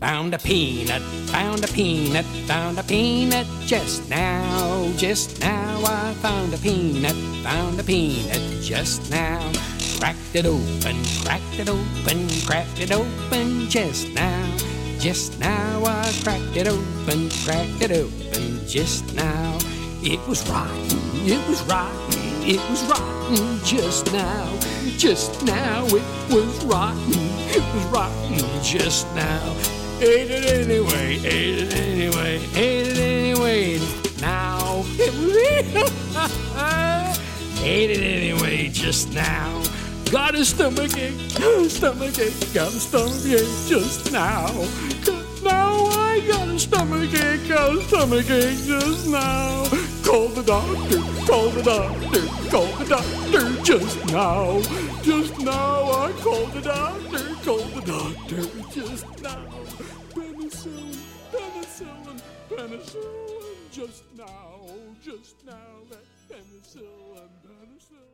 Found a peanut, found a peanut, found a peanut just now, just now. I found a peanut, found a peanut just now. Cracked it open, cracked it open, cracked it open just now, just now. I cracked it open, cracked it open just now. It was rotten, it was rotten, it was rotten just now, just now. It was rotten, it was rotten just now. Ate it anyway, ate it anyway, ate it anyway. Now it was ate it anyway just now. Got a stomach ache, stomach ache, got a stomach ache just now. Now I got a stomach ache, got a stomach ache just now. Call the doctor, call the doctor, call the doctor just now. Just now I called the doctor just now. Penicillin, penicillin, penicillin just now, just now that penicillin, penicillin.